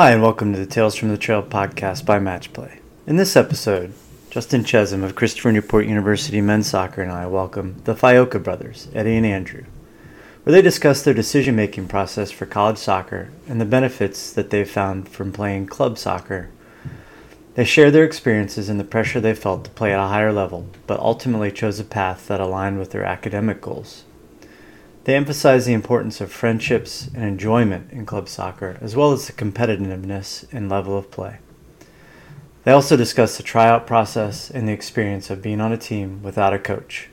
Hi, and welcome to the Tales from the Trail podcast by Matchplay. In this episode, Justin Chezem of Christopher Newport University men's soccer and I welcome the Fiocca brothers, Eddie and Andrew, where they discuss their decision making process for college soccer and the benefits that they've found from playing club soccer. They share their experiences and the pressure they felt to play at a higher level, but ultimately chose a path that aligned with their academic goals. They emphasize the importance of friendships and enjoyment in club soccer, as well as the competitiveness and level of play. They also discuss the tryout process and the experience of being on a team without a coach.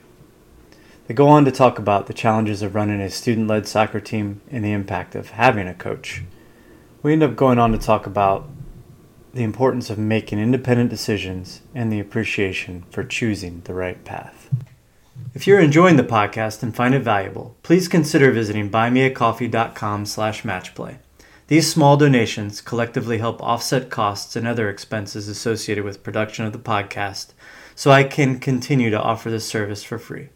They go on to talk about the challenges of running a student led soccer team and the impact of having a coach. We end up going on to talk about the importance of making independent decisions and the appreciation for choosing the right path. If you're enjoying the podcast and find it valuable, please consider visiting buymeacoffee.com slash matchplay. These small donations collectively help offset costs and other expenses associated with production of the podcast so I can continue to offer this service for free.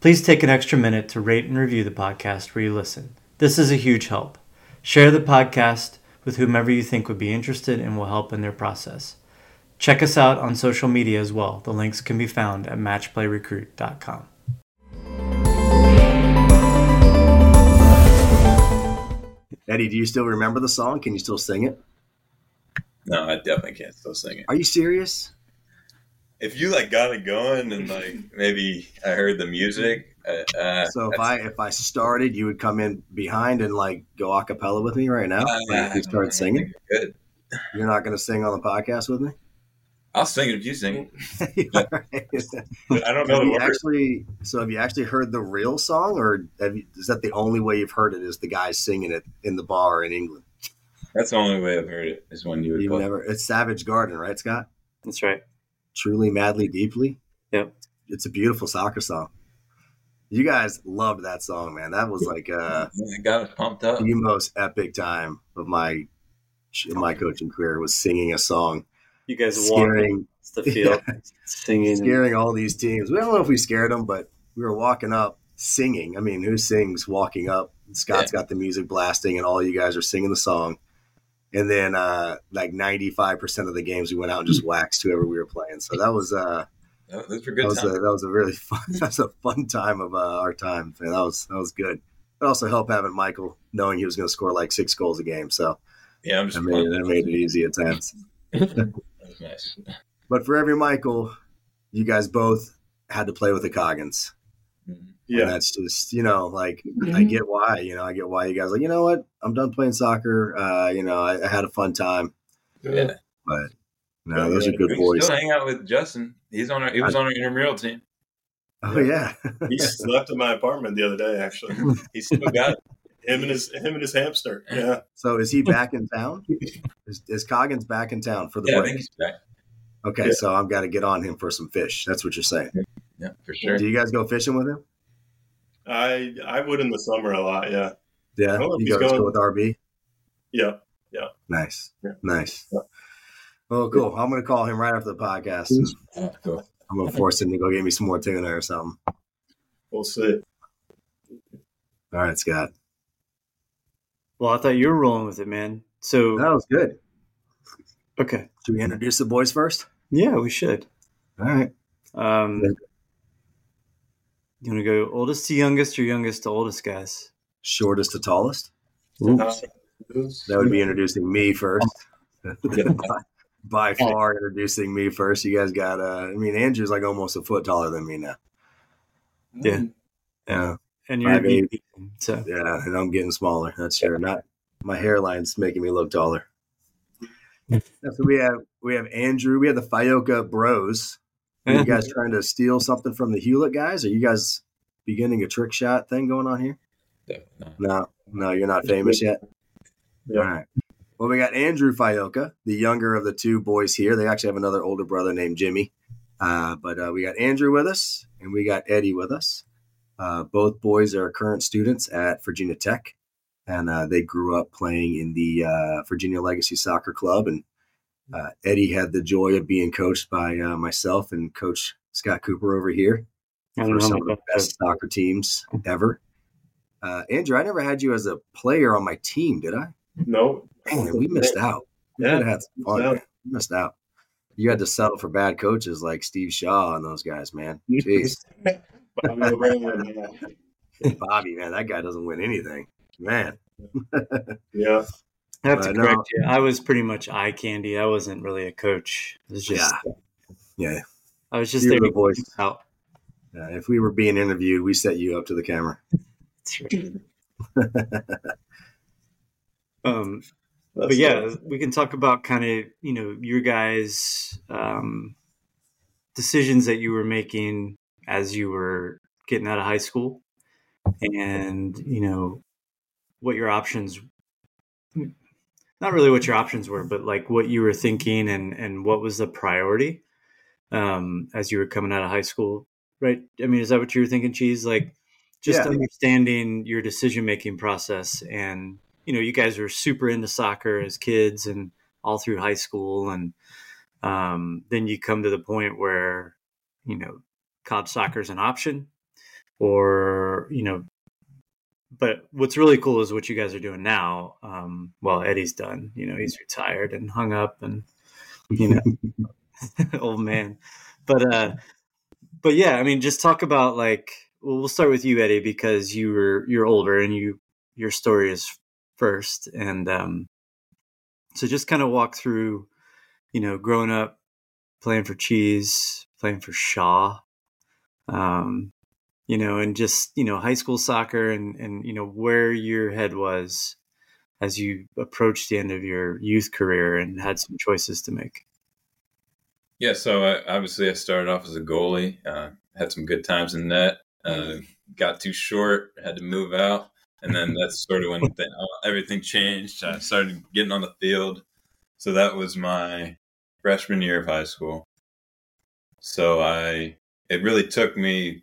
Please take an extra minute to rate and review the podcast where you listen. This is a huge help. Share the podcast with whomever you think would be interested and will help in their process. Check us out on social media as well. The links can be found at matchplayrecruit.com. Eddie, do you still remember the song? Can you still sing it? No, I definitely can't still sing it. Are you serious? If you like got it going and like maybe I heard the music. Uh, uh, so if I if I started, you would come in behind and like go a cappella with me right now. Uh, like if we start singing, good. You're not going to sing on the podcast with me. I'll sing it if you sing it. But I don't know the words. Actually, so have you actually heard the real song, or have you, is that the only way you've heard it? Is the guy singing it in the bar in England? That's the only way I've heard it is when you would You've never. It's Savage Garden, right, Scott? That's right. Truly, madly, deeply. Yep. It's a beautiful soccer song. You guys loved that song, man. That was like uh, I got us pumped up. the most epic time of my my coaching career was singing a song, You guys scaring the field, singing. scaring all these teams. We don't know if we scared them, but we were walking up singing. I mean, who sings walking up? Scott's got the music blasting, and all you guys are singing the song. And then, uh, like ninety five percent of the games, we went out and just waxed whoever we were playing. So that was uh, Those were that good was a, that was a really fun that was a fun time of uh, our time. Man, that was that was good. It also helped having Michael knowing he was going to score like six goals a game. So Yeah, I'm just that made, that made it easy at times. That nice. But for every Michael, you guys both had to play with the Coggins. Yeah, And that's just, you know, like I get why, you know, I get why you guys are like, you know what, I'm done playing soccer. Uh, you know, I, I had a fun time, Yeah. but no, those are good we boys. still hang out with Justin. He's on our. He was on our intramural team. Oh yeah, He slept in my apartment the other day. Actually, He still got. Him and his him and his hamster. Yeah, so is he back in town? Is, is Coggins back in town for the yeah, I break? think he's back. Okay, Yeah. so I've got to get on him for some fish. That's what you're saying. Yeah, for sure. Do you guys go fishing with him? I I would in the summer a lot. Yeah, Yeah, you he's guys go going- with RB. yeah. Nice, Yeah. nice. Yeah. Oh, cool. I'm gonna call him right after the podcast. Yeah, cool. I'm gonna force him to go get me some more tuna or something. We'll see. All right, Scott. Well, I thought you were rolling with it, man. So That was good. okay, Should we introduce the boys first? yeah, we should. All right. Um, you want to go oldest to youngest or youngest to oldest, guys? Shortest to tallest. That would be introducing me first. by, by far, introducing me first. You guys got. Uh, I mean, Andrew's like almost a foot taller than me now. Yeah. Yeah, And you're Five eight. so yeah, and I'm getting smaller. That's sure. Not my hairline's making me look taller. So we have we have Andrew. We have the Fiocca Bros. Are you guys trying to steal something from the Hewlett guys? Are you guys beginning a trick shot thing going on here? No. No, no, you're not famous yet. Yeah. All right. Well, we got Andrew Fiocca, the younger of the two boys here. They actually have another older brother named Jimmy. Uh, but uh, we got Andrew with us, and we got Eddie with us. Uh, both boys are current students at Virginia Tech, and uh, they grew up playing in the uh, Virginia Legacy Soccer Club. And uh, Eddie had the joy of being coached by uh, myself and Coach Scott Cooper over here for some of the much best soccer teams ever. Uh, Andrew, I never had you as a player on my team, did I? No. Man, we missed out. We Yeah. had some fun. Missed out. man. We missed out. You had to settle for bad coaches like Steve Shaw and those guys, man. Jeez. Bobby O'Brien, yeah. Bobby, man, that guy doesn't win anything. Man. Yeah. I have to Uh, no. you. I was pretty much eye candy. I wasn't really a coach. It was just Yeah. yeah. I was just You there to the voice. out. Yeah, if we were being interviewed, we set you up to the camera. Um, but yeah, nice. we can talk about kind of you know your guys' um, decisions that you were making as you were getting out of high school, and you know what your options. Not really what your options were, but like what you were thinking and and what was the priority um, as you were coming out of high school, right? I mean, is that what you were thinking, Cheese? Like just Yeah. understanding your decision making process and you know you guys were super into soccer as kids and all through high school and um, then you come to the point where you know college soccer is an option or you know but what's really cool is what you guys are doing now um, well eddie's done you know he's retired and hung up and you know old man. But uh but yeah i mean just talk about like well we'll start with you eddie because you were you're older and you your story is first and um so just kind of walk through you know growing up playing for cheese playing for shaw um you know and just you know high school soccer and and you know where your head was as you approached the end of your youth career and had some choices to make Yeah, so I, obviously I started off as a goalie. Uh, had some good times in net. Uh, got too short, had to move out, and then that's sort of when everything changed. I started getting on the field. So that was my freshman year of high school. So I, it really took me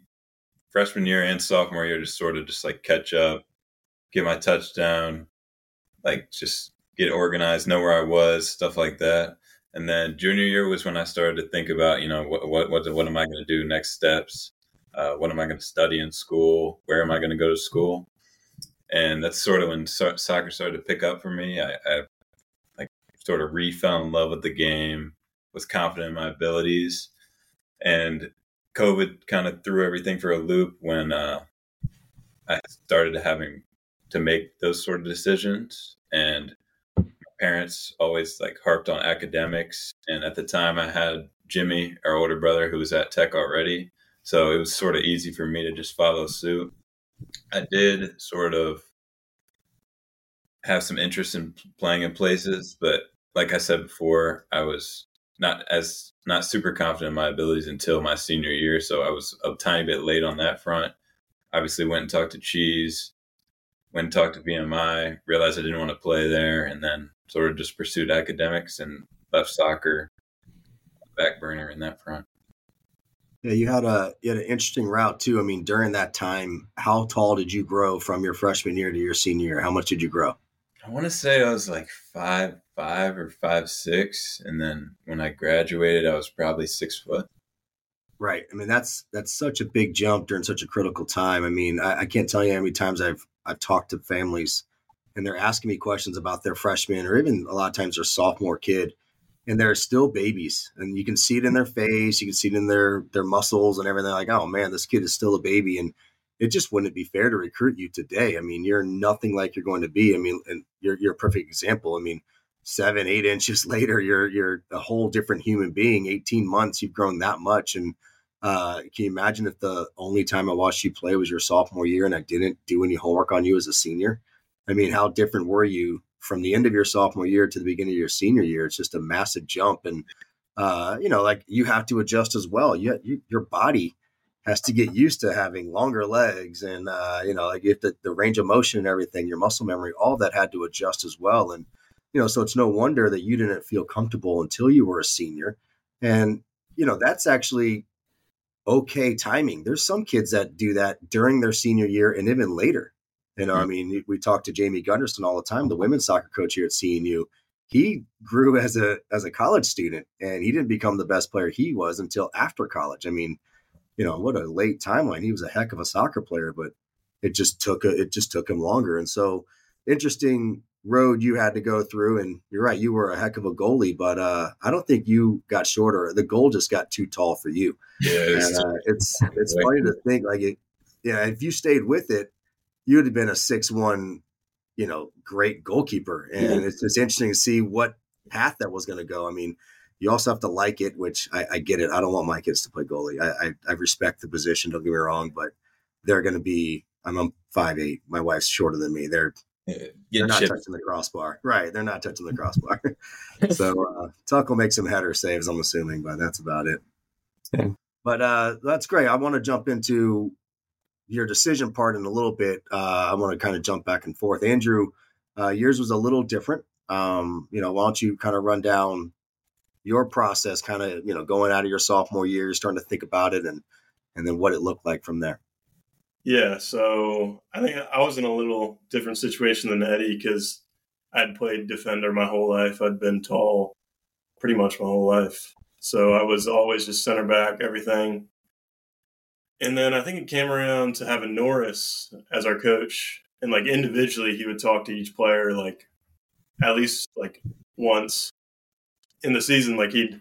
freshman year and sophomore year to sort of just like catch up, get my touchdown, like just get organized, know where I was, stuff like that. And then junior year was when I started to think about, you know, what what what, what am I going to do next steps? Uh, what am I going to study in school? Where am I going to go to school? And that's sort of when so- soccer started to pick up for me. I, I like sort of re in love with the game, was confident in my abilities, and COVID kind of threw everything for a loop when uh, I started having to make those sort of decisions. And my parents always like harped on academics. And at the time i had jimmy our older brother who was at tech already. So it was sort of easy for me to just follow suit. I did sort of have some interest in playing in places. But like i said before i was not as not super confident in my abilities until my senior year so i was a tiny bit late on that front obviously went and talked to cheese went and talked to VMI, realized I didn't want to play there, and then sort of just pursued academics and left soccer back burner in that front. Yeah, you had a you had an interesting route too. I mean, during that time, how tall did you grow from your freshman year to your senior year? How much did you grow? I want to say I was like five five or five six, and then when I graduated, I was probably six foot. Right. I mean, that's that's such a big jump during such a critical time. I mean, I, I can't tell you how many times I've I've talked to families and they're asking me questions about their freshman or even a lot of times their sophomore kid, and they're still babies, and you can see it in their face, you can see it in their their muscles and everything. Like, oh man, this kid is still a baby, and it just wouldn't be fair to recruit you today. I mean, you're nothing like you're going to be. I mean, and you're you're a perfect example. I mean, seven, eight inches later, you're you're a whole different human being. Eighteen months, you've grown that much, and uh, can you imagine if the only time I watched you play was your sophomore year and I didn't do any homework on you as a senior? I mean, how different were you from the end of your sophomore year to the beginning of your senior year? It's just a massive jump, and uh, you know, like you have to adjust as well. You, you your body has to get used to having longer legs, and uh, you know, like if the, the range of motion and everything, your muscle memory, all that had to adjust as well, and you know, so it's no wonder that you didn't feel comfortable until you were a senior, and you know, that's actually okay timing. There's some kids that do that during their senior year and even later. You know, I mm-hmm. mean, we talk to Jamie Gunderson all the time, the women's soccer coach here at CNU. He grew as a as a college student, and he didn't become the best player he was until after college. I mean, you know, what a late timeline. He was a heck of a soccer player, but it just took a, it just took him longer. And so, interesting road you had to go through. And you're right, you were a heck of a goalie, but uh, I don't think you got shorter. The goal just got too tall for you. Yeah, and, uh, it's it's funny to think like it. Yeah, if you stayed with it, you would have been a six one, you know, great goalkeeper. And it's just interesting to see what path that was going to go. I mean, you also have to like it, which I, I, get it. I don't want my kids to play goalie. I, I, I respect the position. Don't get me wrong, but they're going to be. I'm, I'm five eight. My wife's shorter than me. They're they're not touching the crossbar. Right. They're not touching the crossbar. so uh, Tuck will make some header saves, I'm assuming, but that's about it. Yeah. But uh, that's great. I want to jump into your decision part in a little bit. Uh, I want to kind of jump back and forth. Andrew, uh, yours was a little different. Um, you know, why don't you kind of run down your process, kind of, you know, going out of your sophomore year, starting to think about it and, and then what it looked like from there. Yeah, so I think I was in a little different situation than Eddie because I'd played defender my whole life. I'd been tall pretty much my whole life. So I was always just center back, everything. And then I think it came around to having Norris as our coach. And like individually, he would talk to each player like at least like once in the season. Like he'd,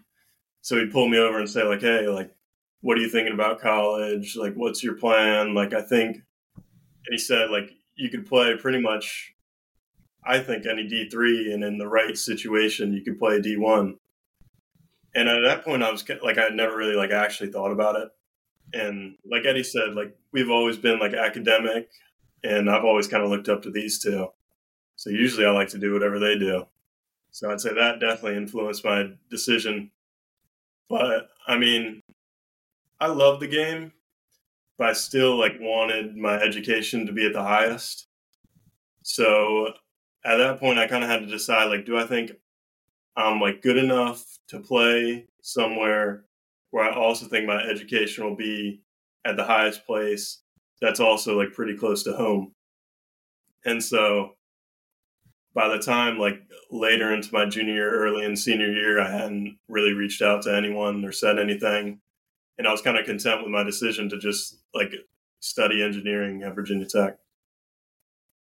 so he'd pull me over and say, like, hey, like, what are you thinking about college? Like, what's your plan? Like, I think, and he said, like, you could play pretty much, I think, any D3, and in the right situation, you could play D1. And at that point, I was like, I had never really like actually thought about it. And like Eddie said, like we've always been like academic, and I've always kind of looked up to these two. So usually, I like to do whatever they do. So I'd say that definitely influenced my decision. But I mean, I love the game, but I still like wanted my education to be at the highest. So at that point, I kind of had to decide like, do I think I'm like good enough to play somewhere where I also think my education will be at the highest place that's also like pretty close to home. And so by the time like later into my junior year, early in senior year, I hadn't really reached out to anyone or said anything and I was kind of content with my decision to just like study engineering at Virginia Tech.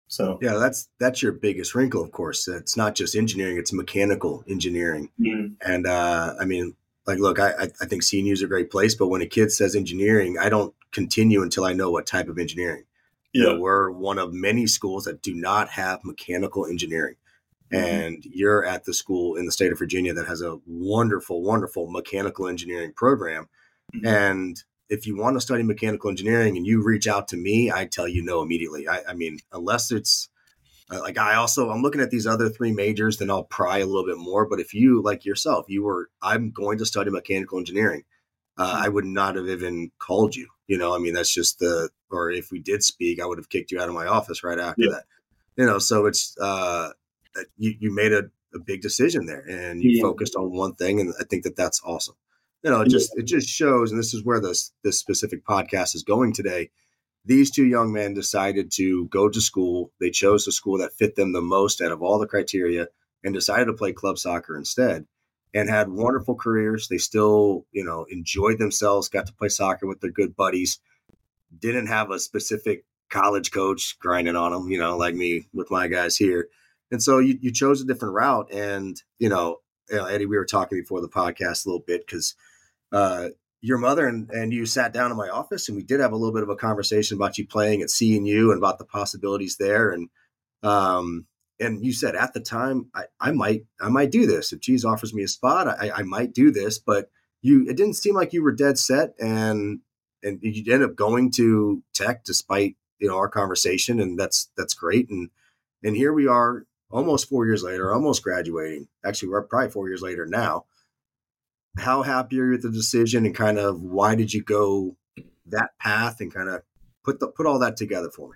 So yeah, that's that's your biggest wrinkle, of course. It's not just engineering; it's mechanical engineering. Mm-hmm. And uh, I mean, like, look, I I think CNU is a great place, but when a kid says engineering, I don't continue until I know what type of engineering. Yeah, you know, we're one of many schools that do not have mechanical engineering. Mm-hmm. And you're at the school in the state of Virginia that has a wonderful, wonderful mechanical engineering program Mm-hmm. And if you want to study mechanical engineering and you reach out to me, I tell you no immediately. I, I mean, unless it's uh, like I also I'm looking at these other three majors, then I'll pry a little bit more. But if you like yourself, you were I'm going to study mechanical engineering, uh, mm-hmm. I would not have even called you. You know, I mean that's just the or if we did speak, I would have kicked you out of my office right after yeah. that. You know, so it's uh, you you made a, a big decision there and you yeah. focused on one thing, and I think that that's awesome you know, it just it just shows, and this is where this this specific podcast is going today. These two young men decided to go to school. They chose the school that fit them the most out of all the criteria, and decided to play club soccer instead, and had wonderful careers. They still, you know, enjoyed themselves, got to play soccer with their good buddies. Didn't have a specific college coach grinding on them, you know, like me with my guys here. And so you, you chose a different route. And, you know, Eddie, we were talking before the podcast a little bit because uh, your mother and, and you sat down in my office and we did have a little bit of a conversation about you playing at CNU and about the possibilities there. And, um, and you said at the time, I, I might, I might do this. If Cheese offers me a spot, I, I might do this, but you, it didn't seem like you were dead set and, and you end up going to tech despite, you know, our conversation and that's, that's great. And, and here we are almost four years later, almost graduating. Actually, we're probably four years later now how happy are you with the decision and kind of why did you go that path and kind of put the, put all that together for me?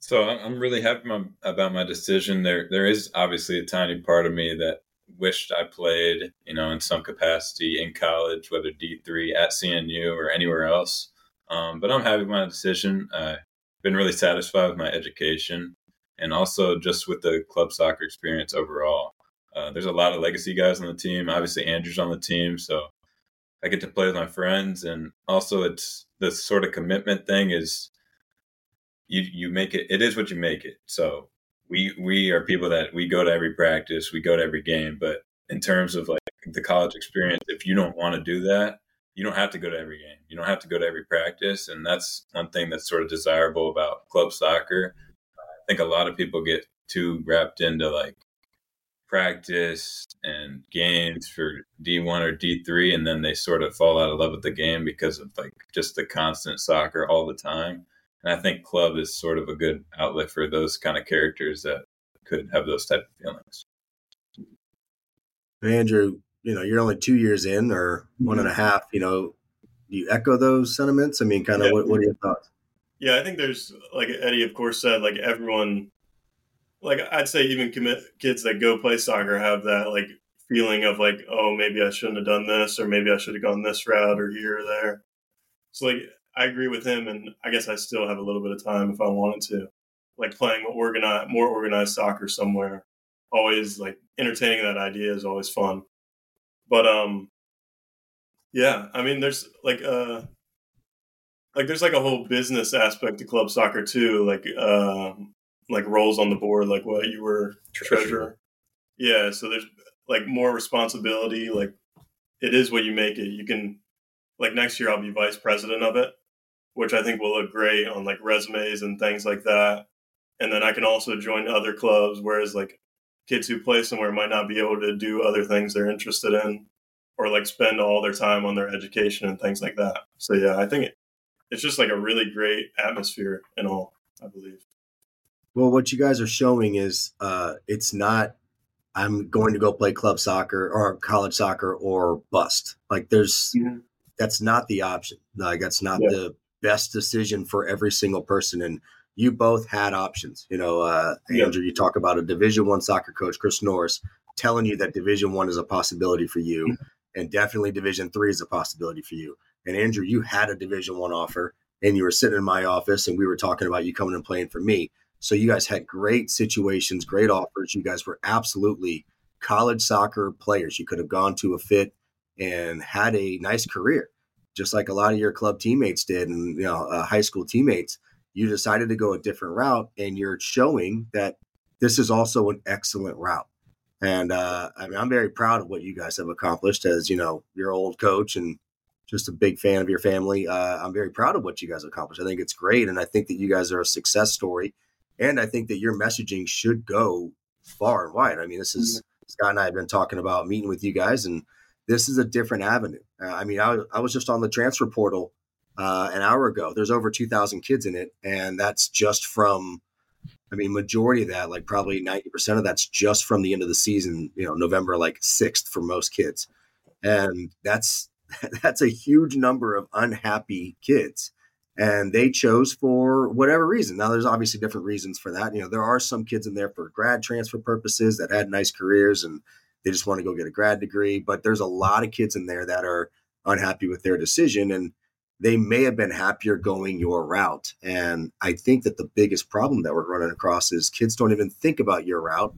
So I'm really happy about my decision. There, there is obviously a tiny part of me that wished I played, you know, in some capacity in college, whether D3 at CNU or anywhere else. Um, but I'm happy with my decision. I've been really satisfied with my education and also just with the club soccer experience overall. Uh, there's a lot of legacy guys on the team. Obviously, Andrew's on the team, so I get to play with my friends, and also it's the sort of commitment thing is you you make it. It is what you make it. So we we are people that we go to every practice, we go to every game, but in terms of like the college experience, if you don't want to do that, you don't have to go to every game. You don't have to go to every practice, and that's one thing that's sort of desirable about club soccer. I think a lot of people get too wrapped into like practice and games for D1 or D3 and then they sort of fall out of love with the game because of like just the constant soccer all the time. And I think club is sort of a good outlet for those kind of characters that could have those type of feelings. Andrew, you know, you're only two years in or one and a mm-hmm. half, you know, do you echo those sentiments? I mean, kind of yeah. what, what are your thoughts? Yeah, I think there's, like Eddie, of course, said, like everyone like I'd say even commit kids that go play soccer have that like feeling of like, oh, maybe I shouldn't have done this, or maybe I should have gone this route, or here or there. So like I agree with him, and I guess I still have a little bit of time if I wanted to, like playing organized, more organized soccer somewhere. Always like entertaining that idea is always fun, but um, yeah, I mean, there's like uh like there's like a whole business aspect to club soccer too like um like roles on the board, like what you were treasurer. treasurer. Yeah, so there's like more responsibility. Like it is what you make it. You can like next year I'll be vice president of it, which I think will look great on like resumes and things like that. And then I can also join other clubs, whereas like kids who play somewhere might not be able to do other things they're interested in or like spend all their time on their education and things like that. So yeah, I think it, it's just like a really great atmosphere and all, I believe. Well, what you guys are showing is uh, it's not I'm going to go play club soccer or college soccer or bust. Like there's mm-hmm. that's not the option. Like that's not yeah. the best decision for every single person. And you both had options. You know, uh, yeah. Andrew, you talk about a Division One soccer coach, Chris Norris, telling you that Division One is a possibility for you, mm-hmm. and definitely Division Three is a possibility for you. And Andrew, you had a Division One offer, and you were sitting in my office, and we were talking about you coming and playing for me. So you guys had great situations, great offers. You guys were absolutely college soccer players. You could have gone to a fit and had a nice career, just like a lot of your club teammates did, and you know, uh, high school teammates. You decided to go a different route, and you're showing that this is also an excellent route. And uh, I mean, I'm very proud of what you guys have accomplished as you know your old coach and just a big fan of your family. Uh, I'm very proud of what you guys accomplished. I think it's great, and I think that you guys are a success story and I think that your messaging should go far and wide. I mean, this is. Scott and I have been talking about meeting with you guys, and this is a different avenue. Uh, I mean, I, I, was just on the transfer portal uh, an hour ago. There's over 2,000 kids in it, and that's just from, I mean, majority of that, like probably 90% of that's just from the end of the season, you know, November like 6th for most kids. And that's that's a huge number of unhappy kids and they chose for whatever reason. Now, there's obviously different reasons for that. You know, there are some kids in there for grad transfer purposes that had nice careers and they just want to go get a grad degree. But there's a lot of kids in there that are unhappy with their decision and they may have been happier going your route. And I think that the biggest problem that we're running across is kids don't even think about your route.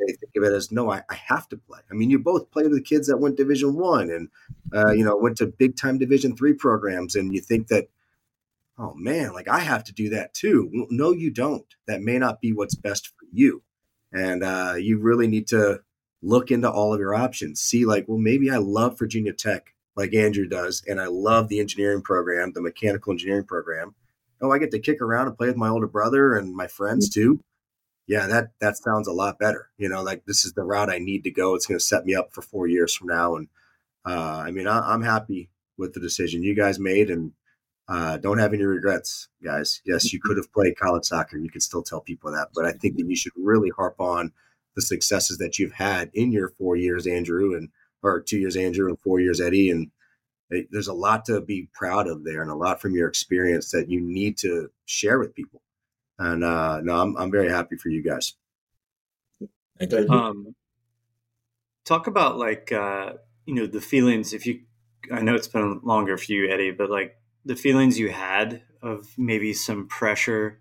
They think of it as no, I, I have to play. I mean, you both played with kids that went Division One and uh, you know went to big time Division Three programs, and you think that oh man, like I have to do that too. No, you don't. That may not be what's best for you. And uh, you really need to look into all of your options. See, like, well, maybe I love Virginia Tech like Andrew does, and I love the engineering program, the mechanical engineering program. Oh, I get to kick around and play with my older brother and my friends too. Yeah, that that sounds a lot better. You know, like this is the route I need to go. It's going to set me up for four years from now. And uh, I mean, I, I'm happy with the decision you guys made, and uh, don't have any regrets, guys. Yes, you could have played college soccer. You can still tell people that, but I think that you should really harp on the successes that you've had in your four years, Andrew, and or two years, Andrew, and four years, Eddie. And it, there's a lot to be proud of there, and a lot from your experience that you need to share with people. And uh, no, I'm I'm very happy for you guys. Um, talk about like uh, you know the feelings. If you, I know it's been longer for you, Eddie, but like the feelings you had of maybe some pressure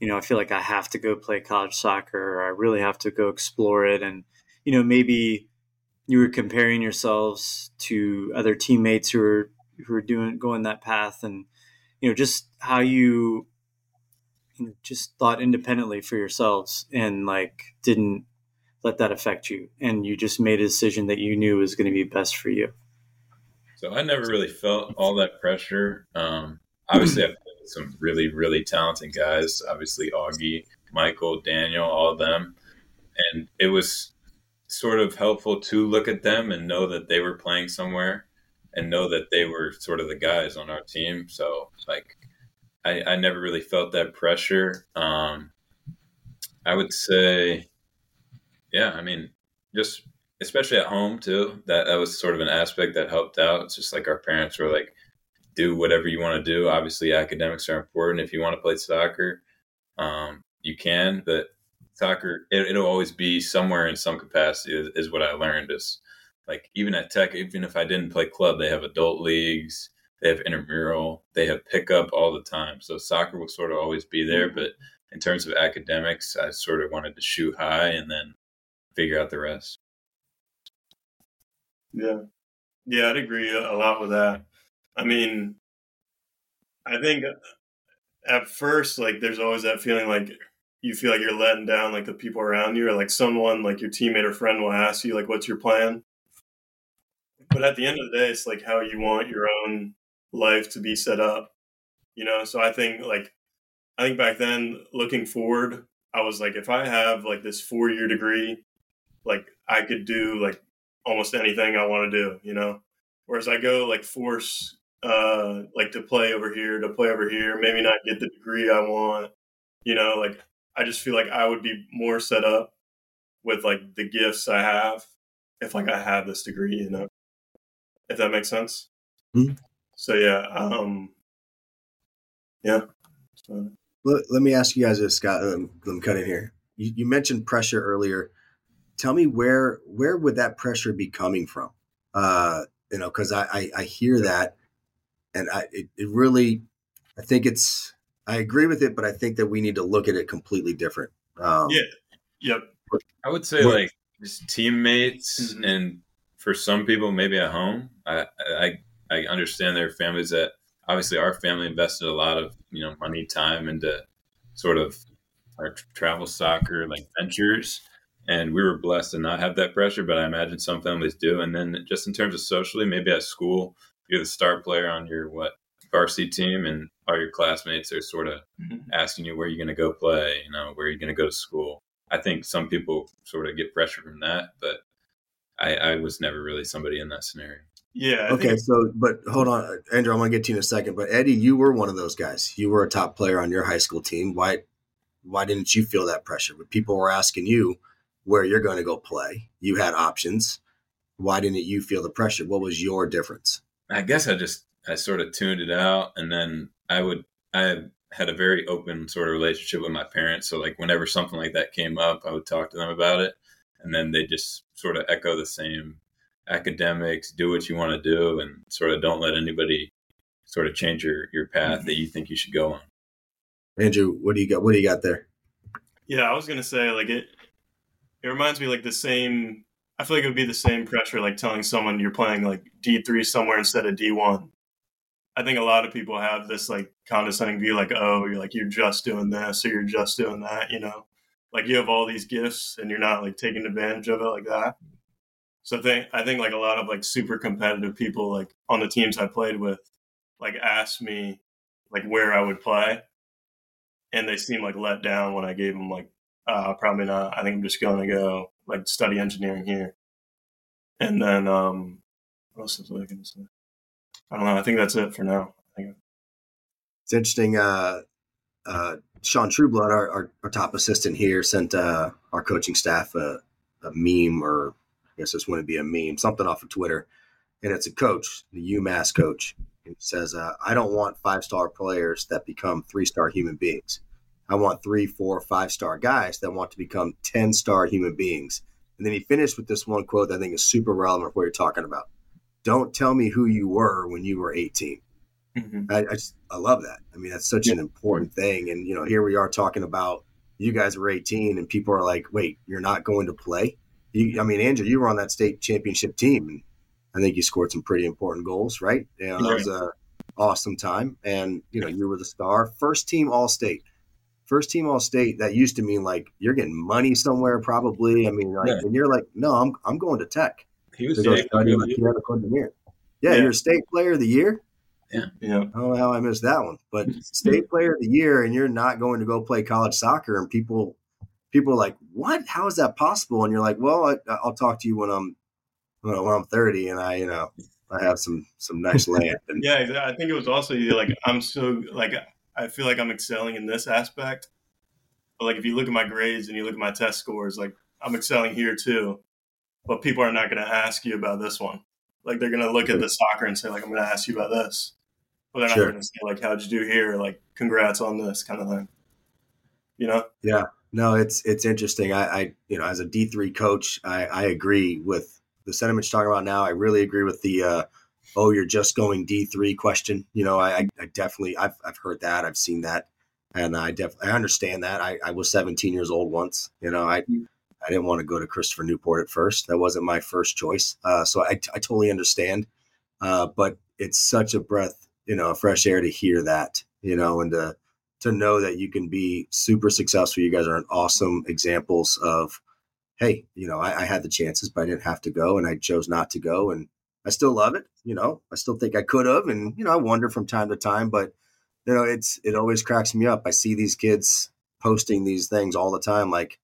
you know i feel like i have to go play college soccer or i really have to go explore it. And you know maybe you were comparing yourselves to other teammates who are who are doing going that path. And you know just how you you know, just thought independently for yourselves and like didn't let that affect you, and you just made a decision that you knew was going to be best for you? So I never really felt all that pressure. Um, obviously, I played with some really, really talented guys. Obviously, Augie, Michael, Daniel, all of them, and it was sort of helpful to look at them and know that they were playing somewhere and know that they were sort of the guys on our team. So like I, I never really felt that pressure. Um, I would say, yeah, I mean, just especially at home too. That that was sort of an aspect that helped out. It's just like our parents were like, do whatever you want to do. Obviously, academics are important. If you want to play soccer, um, you can, but soccer it, will always be somewhere in some capacity. Is, is what I learned. Is like even at Tech, even if I didn't play club, they have adult leagues they have intramural, they have pickup all the time. So soccer will sort of always be there. Mm-hmm. But in terms of academics, I sort of wanted to shoot high and then figure out the rest. Yeah. Yeah, I'd agree a lot with that. I mean, I think uh, at first, like, there's always that feeling like you feel like you're letting down, like, the people around you, or like someone, like your teammate or friend will ask you, like, what's your plan? But at the end of the day, it's like how you want your own life to be set up you know so i think like i think back then looking forward i was like if i have like this four year degree like i could do like almost anything i want to do you know whereas i go like force uh like to play over here to play over here maybe not get the degree i want you know like i just feel like i would be more set up with like the gifts i have if like i have this degree you know if that makes sense mm-hmm. So yeah, um, yeah. So. Let, let me ask you guys this, Scott. Um, I'm cutting here. You, you mentioned pressure earlier. Tell me where where would that pressure be coming from? Uh, you know, because I, I, I hear that, and I it, it really, I think it's I agree with it, but I think that we need to look at it completely different. Um, yeah. Yep. I would say like just teammates, mm-hmm. and for some people maybe at home. I I I understand their families that obviously our family invested a lot of you know money, time into sort of our travel soccer like ventures, and we were blessed to not have that pressure. But I imagine some families do. And then just in terms of socially, maybe at school, you're the star player on your what varsity team, and all your classmates are sort of mm-hmm. asking you where you're going to go play, you know, where you're going to go to school. I think some people sort of get pressure from that, but I, I was never really somebody in that scenario. Yeah. I okay. So, but hold on, Andrew. I'm going to get to you in a second. But Eddie, you were one of those guys. You were a top player on your high school team. Why? Why didn't you feel that pressure? But people were asking you where you're going to go play. You had options. Why didn't you feel the pressure? What was your difference? I guess I just I sort of tuned it out, and then I would I had a very open sort of relationship with my parents. So like whenever something like that came up, I would talk to them about it, and then they just sort of echo the same academics, do what you want to do, and sort of don't let anybody sort of change your your path mm-hmm. that you think you should go on. Andrew, what do you got? What do you got there? Yeah, I was gonna say like it. It reminds me like the same. I feel like it would be the same pressure like telling someone you're playing like D three somewhere instead of D one. I think a lot of people have this like condescending view, like, oh, you're like you're just doing this or you're just doing that, you know, like you have all these gifts and you're not like taking advantage of it like that. So I think I think like a lot of like super competitive people like on the teams I played with like asked me like where I would play, and they seemed like let down when I gave them like uh, probably not. I think I'm just going to go like study engineering here, and then um, what else was I going to say? I don't know. I think that's it for now. It's interesting. Uh, uh, Sean Trueblood, our, our, our, top assistant here, sent uh, our coaching staff a, a meme or I guess this wouldn't be a meme, something off of Twitter. And it's a coach, the UMass coach. He says, uh, I don't want five star players that become three star human beings. I want three, four, five star guys that want to become 10 star human beings. And then he finished with this one quote that I think is super relevant for what you're talking about. Don't tell me who you were when you were 18. Mm-hmm. I, I, just, I love that. I mean, that's such yeah. an important thing. And, you know, here we are talking about you guys were 18 and people are like, wait, you're not going to play? you, I mean, Andrew, you were on that state championship team, and I think you scored some pretty important goals, right? You know, that was a awesome time, and you know, you were the star, first team All State first team all state, that used to mean like you're getting money somewhere, probably. I mean, like, Yeah. and you're like, no, I'm I'm going to Tech He was the study mechanical engineer. Yeah, Yeah. you're a state player of the year. Yeah. yeah I don't know how I missed that one, but state player of the year, and you're not going to go play college soccer, and people people are like, what? How is that possible? And you're like, well, I, I'll talk to you when I'm when I'm 30, and I, you know, I have some some nice land. And Yeah, I think it was also like I'm so like I feel like I'm excelling in this aspect. But like if you look at my grades and you look at my test scores, like I'm excelling here too. But people are not going to ask you about this one. Like they're going to look at the soccer and say like I'm going to ask you about this. But they're not Sure. going to say like how'd you do here? Like congrats on this kind of thing. You know? Yeah, no, it's it's interesting. I, I you know, as a D three coach, I, I agree with the sentiments you're talking about now. I really agree with the uh, oh, you're just going D three question. You know, I, I definitely I've I've heard that, I've seen that, and I definitely I understand that. I, I was 17 years old once. You know, I I didn't want to go to Christopher Newport at first. That wasn't my first choice. Uh, so I I totally understand. Uh, but it's such a breath, you know, fresh air to hear that, you know, and to to know that you can be super successful. You guys are an awesome examples of, hey, you know, I, I had the chances, but I didn't have to go, and I chose not to go, and I still love it. You know, I still think I could have, and you know, I wonder from time to time, but you know, it's it always cracks me up. I see these kids posting these things all the time, like,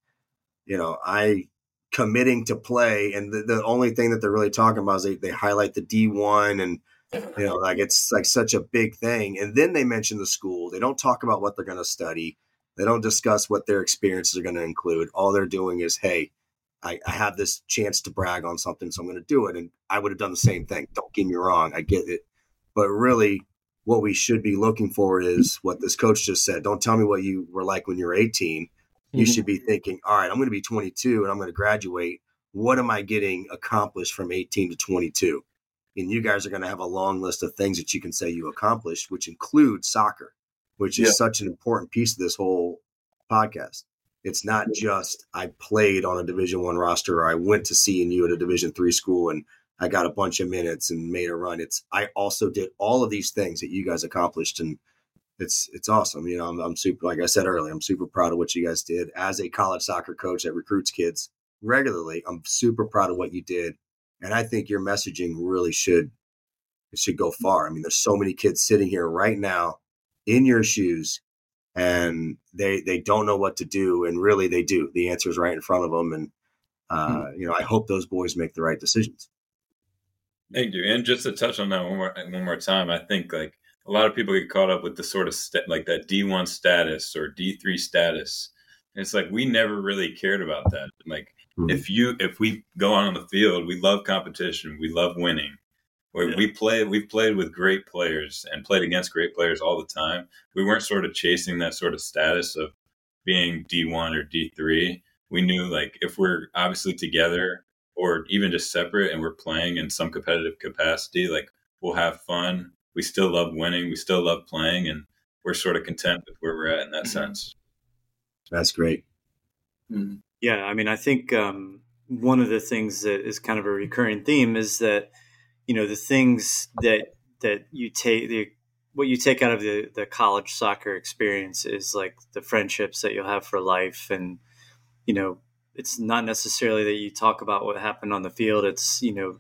you know, I committing to play, and the, the only thing that they're really talking about is they, they highlight the D one and you know like it's like such a big thing and then they mention the school they don't talk about what they're going to study they don't discuss what their experiences are going to include all they're doing is hey I, I have this chance to brag on something so i'm going to do it and i would have done the same thing don't get me wrong i get it but really what we should be looking for is what this coach just said don't tell me what you were like when you were 18 you Mhm. should be thinking all right i'm going to be 22 and i'm going to graduate what am i getting accomplished from 18 to 22 and you guys are going to have a long list of things that you can say you accomplished, which includes soccer, which is Yeah. such an important piece of this whole podcast. It's not just I played on a Division One roster or I went to CNU at a Division Three school and I got a bunch of minutes and made a run. It's I also did all of these things that you guys accomplished, and it's it's awesome. You know, I'm, I'm super like I said earlier, I'm super proud of what you guys did as a college soccer coach that recruits kids regularly. I'm super proud of what you did and I think your messaging really should it should go far. I mean, there's so many kids sitting here right now in your shoes, and they they don't know what to do, and really they do. The answer is right in front of them, and uh, you know, I hope those boys make the right decisions. Thank you. And just to touch on that one more one more time, I think like a lot of people get caught up with the sort of st- like that D one status or D three status. And it's like we never really cared about that. Like Mhm. if you if we go out on the field, we love competition, we love winning. We, Yeah. we play we've played with great players and played against great players all the time. We weren't sort of chasing that sort of status of being D one or D three. We knew like if we're obviously together or even just separate and we're playing in some competitive capacity, like we'll have fun. We still love winning. We still love playing, and we're sort of content with where we're at in that Mhm. sense. That's great. Mm-hmm. Yeah, I mean, I think um, one of the things that is kind of a recurring theme is that you know the things that that you take the what you take out of the the college soccer experience is like the friendships that you'll have for life, and you know it's not necessarily that you talk about what happened on the field. It's you know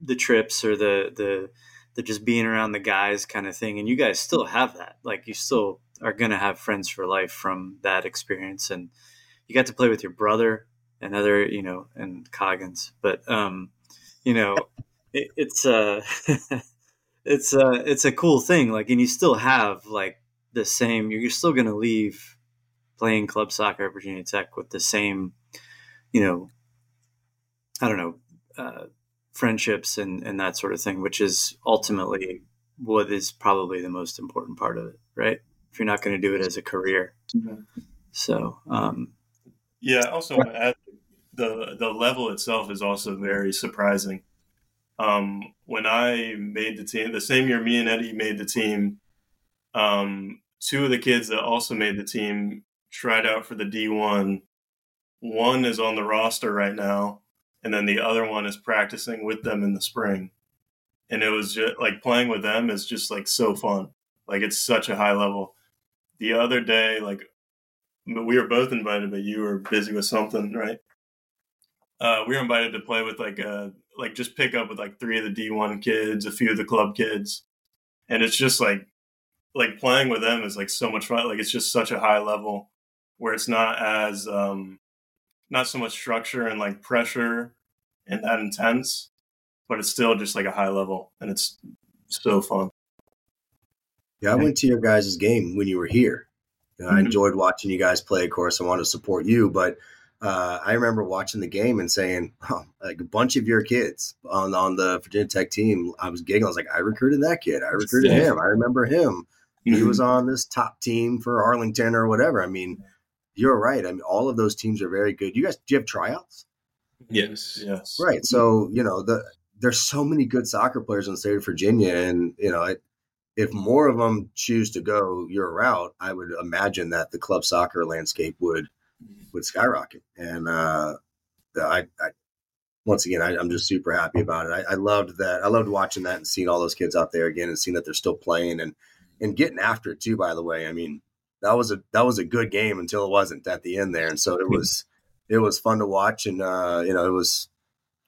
the trips or the the the just being around the guys kind of thing, and you guys still have that. Like you still are going to have friends for life from that experience, and you got to play with your brother and other, you know, and Coggins. But um, you know, it, it's uh it's uh it's a cool thing. Like, and you still have like the same. You're still gonna leave playing club soccer at Virginia Tech with the same, you know, I don't know, uh, friendships and and that sort of thing, which is ultimately what is probably the most important part of it, right? If you're not going to do it as a career. So, um, Yeah. Also, want to add the the level itself is also very surprising. Um, when I made the team, the same year me and Eddie made the team, um, two of the kids that also made the team tried out for the D one. One is on the roster right now, and then the other one is practicing with them in the spring. And it was just like playing with them is just like so fun. Like it's such a high level. The other day, like we were both invited, but you were busy with something, right? Uh, we were invited to play with like uh like just pick up with like three of the D one kids, a few of the club kids, and it's just like like playing with them is like so much fun. Like it's just such a high level where it's not as um not so much structure and like pressure and that intense, but it's still just like a high level and it's so fun. Yeah, I went to your guys' game when you were here. You know, I enjoyed watching you guys play. Of course, I want to support you, but uh, I remember watching the game and saying, oh, like a bunch of your kids on on the Virginia Tech team. I was giggling. I was like, I recruited that kid. I recruited Yeah. him. I remember him. He was on this top team for Arlington or whatever. I mean, you're right. I mean, all of those teams are very good. You guys, do you have tryouts? Yes. Yes. Right. So, you know, the there's so many good soccer players in the state of Virginia, and you know, it, if more of them choose to go your route, I would imagine that the club soccer landscape would would skyrocket. And uh, I, I once again, I, I'm just super happy about it. I, I loved that. I loved watching that and seeing all those kids out there again, and seeing that they're still playing and and getting after it too. By the way, I mean that was a that was a good game until it wasn't at the end there, and so it was it was fun to watch, and uh, you know, it was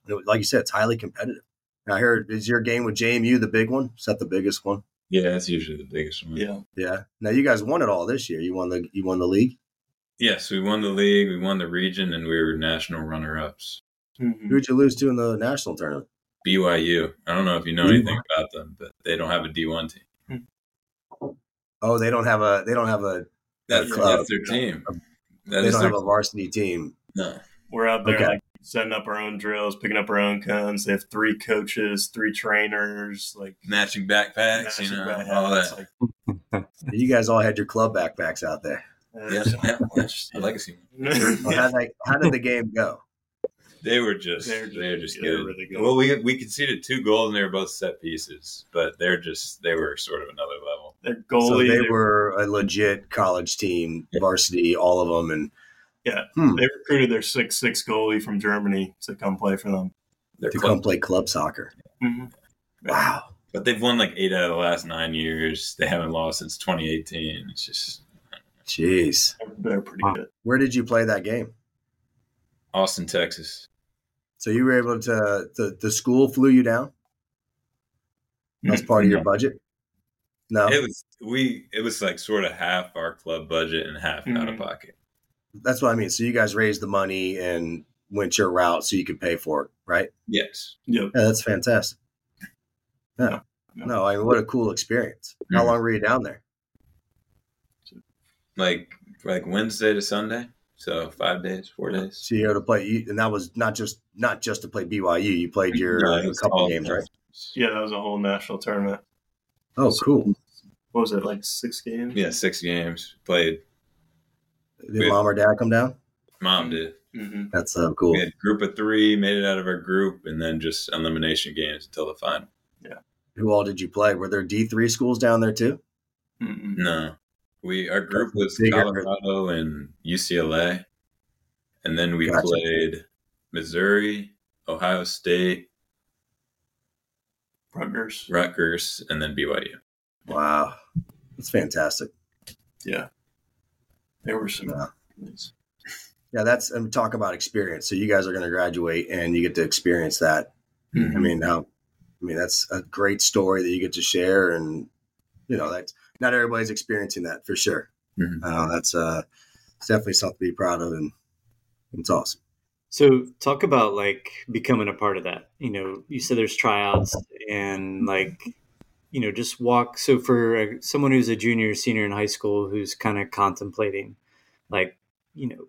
it was- like you said, it's highly competitive. I heard is your game with JMU the big one? Is that the biggest one? Yeah, that's usually the biggest one. Yeah. Yeah. Now you guys won it all this year. You won the you won the league. Yes, we won the league, we won the region, and we were national runner ups. Mhm. Who'd you lose to in the national tournament? BYU. I don't know if you know anything about them, but they don't have a D1 team. Oh, they don't have a they don't have a That's, club. that's their team. That they don't their have a varsity team. no. We're out there Okay. like setting up our own drills, picking up our own cones. They have three coaches, three trainers, like matching backpacks, matching you know, back- all that. like, You guys all had your club backpacks out there. Yeah, yeah, that's a legacy. Well, how, did they, how did the game go? They were just They're they're just- just, they're good. really good. Well, we we conceded two goals and they were both set pieces, but they're just they were sort of another level. their So goalie, they they, were a legit college team, varsity, all of them, and Yeah. hmm, they recruited their six six goalie from Germany to come play for them. They're to club, come play club soccer. Mhm. Wow. but they've won like eight out of the last nine years. They haven't lost since 2018. It's just Jeez. They're, they're pretty Wow. good. Where did you play that game? Austin, Texas. So you were able to the the school flew you down? That's part of your budget? No. It was we. It was like sort of half our club budget and half out of Mhm. pocket. That's what I mean. So you guys raised the money and went your route so you could pay for it, right? Yes. Yep. Yeah, that's fantastic. Yeah. Yeah. No, I mean, what a cool experience. How Mhm. long were you down there? Like like Wednesday to Sunday, so five days, four days. So you had to play, you, and that was not just not just to play BYU. You played your No, a couple all games, right? Yeah, that was a whole national tournament. Oh, cool. What was it, like six games? Yeah, six games played. Did mom or dad come down? Mom did. hmm That's so cool. We had group of three, made it out of our group, and then just elimination games until the final. Yeah. Who all did you play? Were there D three schools down there too? hmm No, we our group That's was big. Colorado and UCLA, and then we Gotcha. played Missouri, Ohio State, Rutgers. Rutgers, and then BYU. Wow, that's fantastic. Yeah. There were some. Yeah. Yeah, that's and talk about experience. So you guys are going to graduate and you get to experience that. Mhm. I mean, how? I mean, that's a great story that you get to share, and you know that's not everybody's experiencing that for sure. Mhm. Uh, that's uh, it's definitely something to be proud of, and it's awesome. So talk about like becoming a part of that. You know, you said there's tryouts and like, you know, just walk. So for uh, someone who's a junior, or senior in high school who's kind of contemplating, like, you know,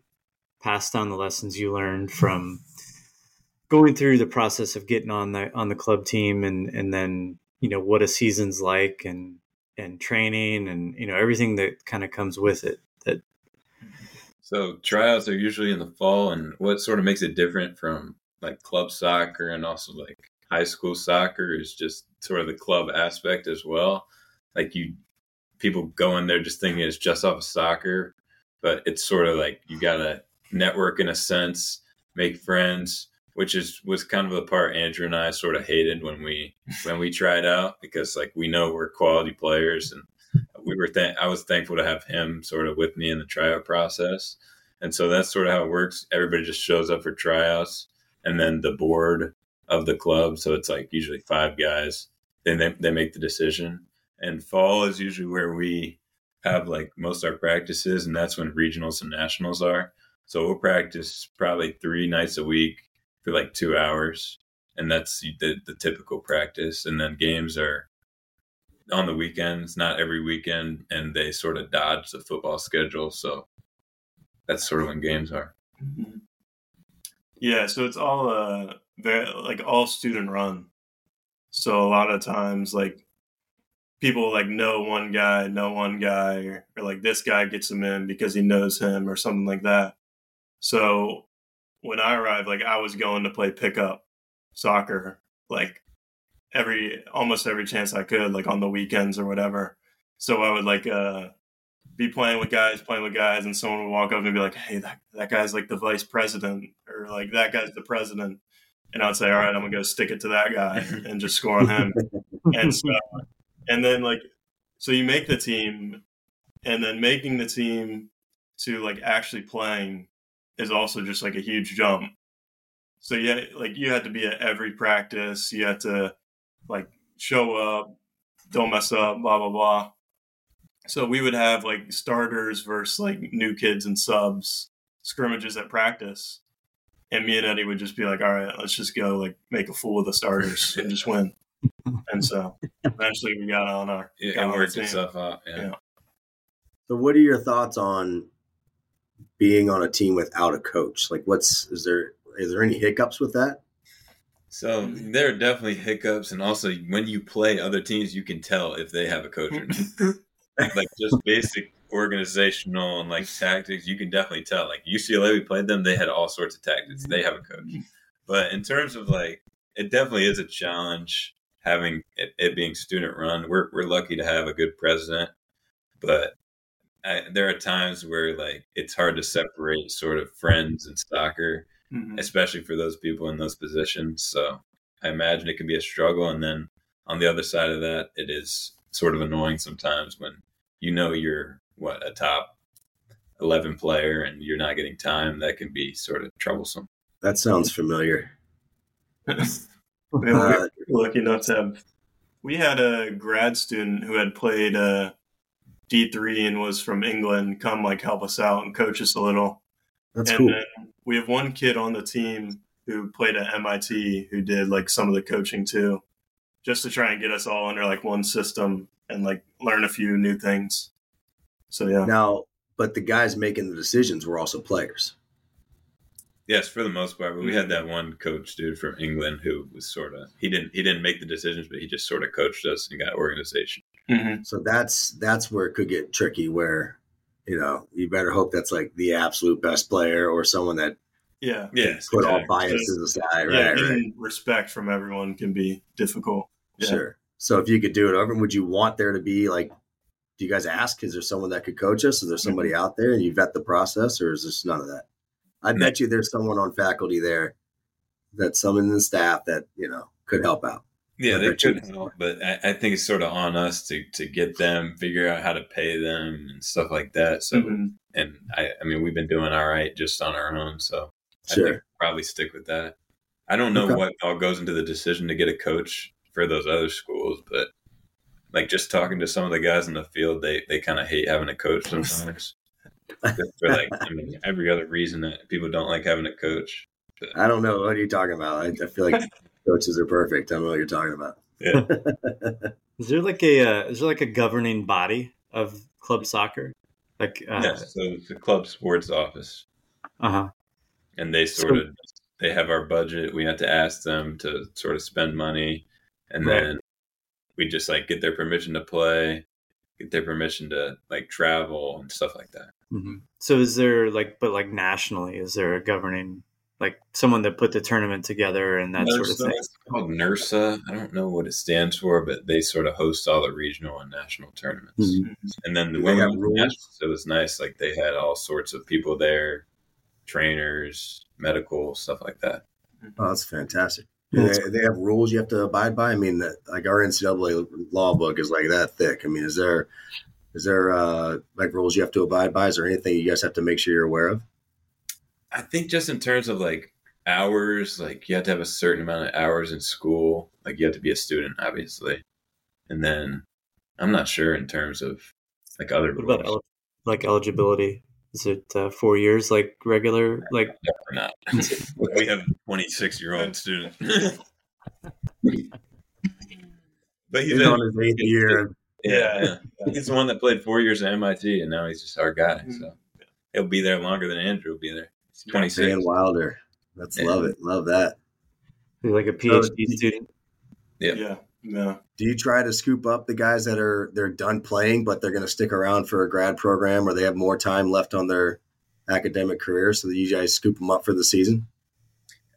pass down the lessons you learned from going through the process of getting on the on the club team and and then you know what a season's like and and training and you know everything that kind of comes with it that So tryouts are usually in the fall, and what sort of makes it different from like club soccer and also like high school soccer is just sort of the club aspect as well. Like you, people go in there just thinking it's just off of soccer, but it's sort of like you gotta network in a sense, make friends, which is was kind of the part Andrew and I sort of hated when we when we tried out because like we know we're quality players and we were th- I was thankful to have him sort of with me in the tryout process, and so that's sort of how it works. Everybody just shows up for tryouts, and then the board of the club, so it's like usually five guys, then they they make the decision. And fall is usually where we have like most of our practices, and that's when regionals and nationals are. So we'll practice probably three nights a week for like two hours, and that's the, the typical practice. And then games are on the weekends, not every weekend, and they sort of dodge the football schedule. So that's sort of when games are. Mm-hmm. Yeah, so it's all uh very like all student run. So a lot of times like people like know one guy, know one guy, or, or like this guy gets him in because he knows him or something like that. So when I arrived, like I was going to play pickup soccer, like every almost every chance I could, like on the weekends or whatever. So I would like uh be playing with guys, playing with guys, and someone would walk up and be like, "Hey, that that guy's like the vice president, or like that guy's the president," and I'd say, "All right, I'm gonna go stick it to that guy and just score on him." and so, and then like, so you make the team, and then making the team to like actually playing is also just like a huge jump. So yeah, like you had to be at every practice. You had to like show up, don't mess up, blah blah blah. So we would have like starters versus like new kids and subs scrimmages at practice. And me and Eddie would just be like, all right, let's just go like make a fool of the starters and just win. and so eventually we got on our It, got it on worked the team. itself out. Yeah. Yeah. So, what are your thoughts on being on a team without a coach? Like, what's is there is there any hiccups with that? So there are definitely hiccups, and also when you play other teams, you can tell if they have a coach or not. like just basic organizational and like tactics, you can definitely tell. Like UCLA, we played them; they had all sorts of tactics. They have a coach, mm-hmm. but in terms of like, it definitely is a challenge having it, it being student run. We're we're lucky to have a good president, but I, there are times where like it's hard to separate sort of friends and soccer Mhm. especially for those people in those positions. So I imagine it can be a struggle. And then on the other side of that, it is sort of annoying sometimes when you know you're what a top 11 player and you're not getting time. That can be sort of troublesome. That sounds familiar. Yeah, we were Uh, lucky enough to have. We had a grad student who had played uh, D three and was from England come like help us out and coach us a little. that's and cool. then we have one kid on the team who played at MIT who did like some of the coaching too, just to try and get us all under like one system and like learn a few new things. So yeah, Now, but the guys making the decisions were also players. Yes, for the most part. But we had mm-hmm. that one coach dude from England who was sort of he didn't he didn't make the decisions, but he just sort of coached us and got organization. Hmm So that's that's where it could get tricky. Where you know you better hope that's like the absolute best player or someone that yeah, yeah put all biases aside. yeah. Right, right. Respect from everyone can be difficult. Yeah. Sure. So if you could do it over, would you want there to be like? Do you guys ask? Is there someone that could coach us? Is there somebody Mm-hmm. out there and you vet the process, or is this none of that? I No. bet you there's someone on faculty there that someone in the staff that you know could help out. Yeah, they could help, but I, I think it's sort of on us to to get them, figure out how to pay them and stuff like that. So, Mhm. and I, I mean, we've been doing all right just on our own. So, I think we'll probably stick with that. I don't know Okay. what all goes into the decision to get a coach for those other schools, but like just talking to some of the guys in the field, they they kind of hate having a coach sometimes. For like, I mean, every other reason that people don't like having a coach. I don't know what are you talking about. I, I feel like coaches are perfect. I don't know what you're talking about. Yeah. Is there like a uh, is there like a governing body of club soccer? Like uh yes, so it's the club sports office. Uh huh. and they sort So- of they have our budget we have to ask them to sort of spend money and Right. then we just like get their permission to play get their permission to like travel and stuff like that hmm So is there like but like nationally is there a governing like someone that put the tournament together and that sort of thing? it's called NIRSA. I don't know what it stands for, but they sort of host all the regional and national tournaments. Mhm. And then the when they we have rules? it was nice. Like they had all sorts of people there, trainers, medical stuff like that. Oh, that's fantastic. Do they, they have rules you have to abide by. I mean, like our NCAA law book is like that thick. I mean, is there is there uh, like rules you have to abide by? Is there anything you guys have to make sure you're aware of? I think just in terms of like hours, like you have to have a certain amount of hours in school. Like you have to be a student, obviously, and then I'm not sure in terms of like other. What about el- like eligibility? Is it uh, four years, like regular? Like not. we have 26 year old student. but he's, He's in- on his eighth year. Yeah, yeah. he's the one that played four years at MIT, and now he's just our guy. Mm-hmm. So he'll be there longer than Andrew will be there. He's 26. Dan Wilder. Let's Yeah. love it. Love that. like a PhD student? Yeah. Yeah. No. Do you try to scoop up the guys that are they're done playing, but they're going to stick around for a grad program, or they have more time left on their academic career, so that you guys scoop them up for the season?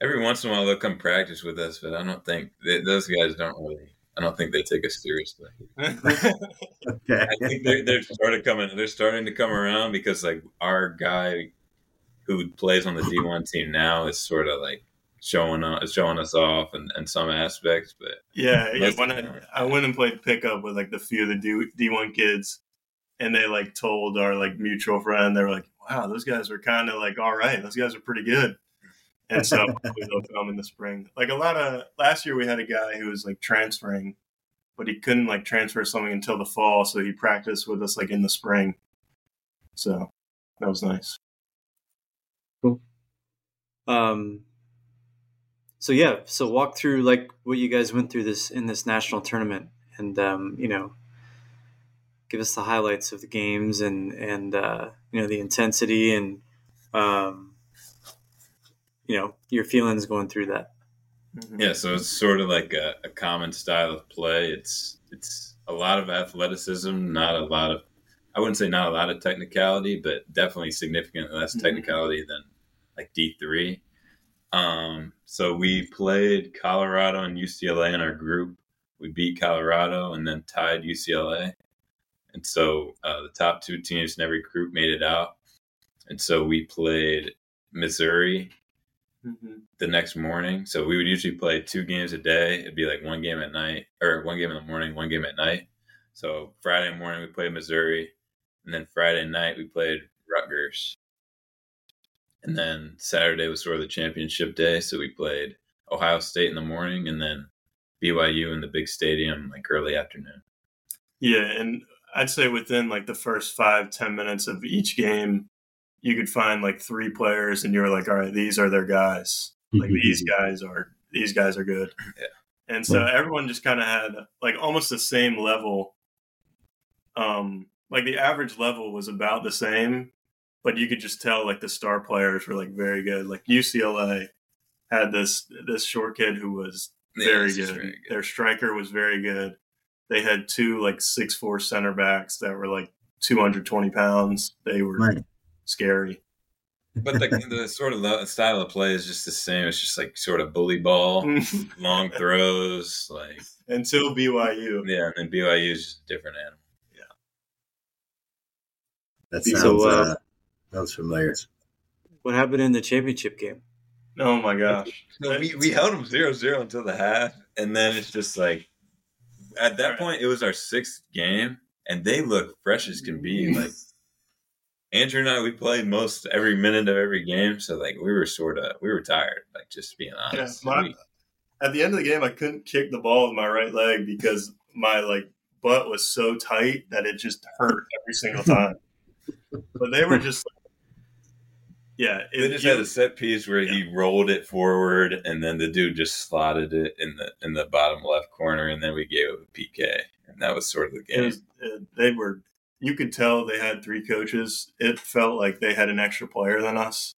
Every once in a while they'll come practice with us, but I don't think they, those guys don't really. I don't think they take us seriously. Okay. I think they're, they're started coming. They're starting to come around because like our guy who plays on the D one team now is sort of like showing us showing us off in, in some aspects, but Yeah, yeah. When I. I went and played pickup with like the few of the D D one kids, and they like told our like mutual friend, they were like, "Wow, those guys were kind of like all right. Those guys are pretty good." And so they'll come in the spring. Like a lot of last year, we had a guy who was like transferring, but he couldn't like transfer something until the fall, so he practiced with us like in the spring. So that was nice. Um, so yeah, so walk through like what you guys went through this in this national tournament, and um, you know, give us the highlights of the games and and uh, you know the intensity and um, you know your feelings going through that. Mhm. Yeah, so it's sort of like a, a common style of play. It's it's a lot of athleticism, not a lot of I wouldn't say not a lot of technicality, but definitely significantly less Mhm. technicality than like D three. Um, so we played Colorado and UCLA in our group. We beat Colorado and then tied UCLA, and so uh, the top two teams in every group made it out. And so we played Missouri Mhm. the next morning. So we would usually play two games a day. It'd be like one game at night or one game in the morning, one game at night. So Friday morning we played Missouri, and then Friday night we played Rutgers. And then Saturday was sort of the championship day, so we played Ohio State in the morning and then BYU in the big stadium like early afternoon. Yeah, and I'd say within like the first five, ten minutes of each game, you could find like three players and you're like, all right, these are their guys. Like these guys are these guys are good. Yeah. And so everyone just kind of had like almost the same level. Um, like the average level was about the same, but you could just tell like the star players were like very good. Like UCLA had this this short kid who was very it's just good. very good. Their striker was very good. They had two like six four center backs that were like two hundred twenty pounds. They were Right. scary. But the, the sort of the style of play is just the same. It's just like sort of bully ball, long throws, like Until BYU. Yeah, and then BYU is just a different animal. That So, sounds uh, uh, sounds familiar. What happened in the championship game? Oh my gosh. No, we, we held them 0 0 until the half, and then it's just like at that point it was our sixth game, and they look fresh as can be. Like Andrew and I, we played most every minute of every game, so like we were sort of we were tired, like just being Yeah, honest. my- We- At the end of the game, I couldn't kick the ball with my right leg because my like butt was so tight that it just hurt every single time. But they were just, yeah. they just you- had a set piece where he rolled it forward, and then the dude just slotted it in the in the bottom left corner, and then we gave it a PK, and that was sort of the game. was, they were. You could tell they had three coaches. It felt like they had an extra player than us.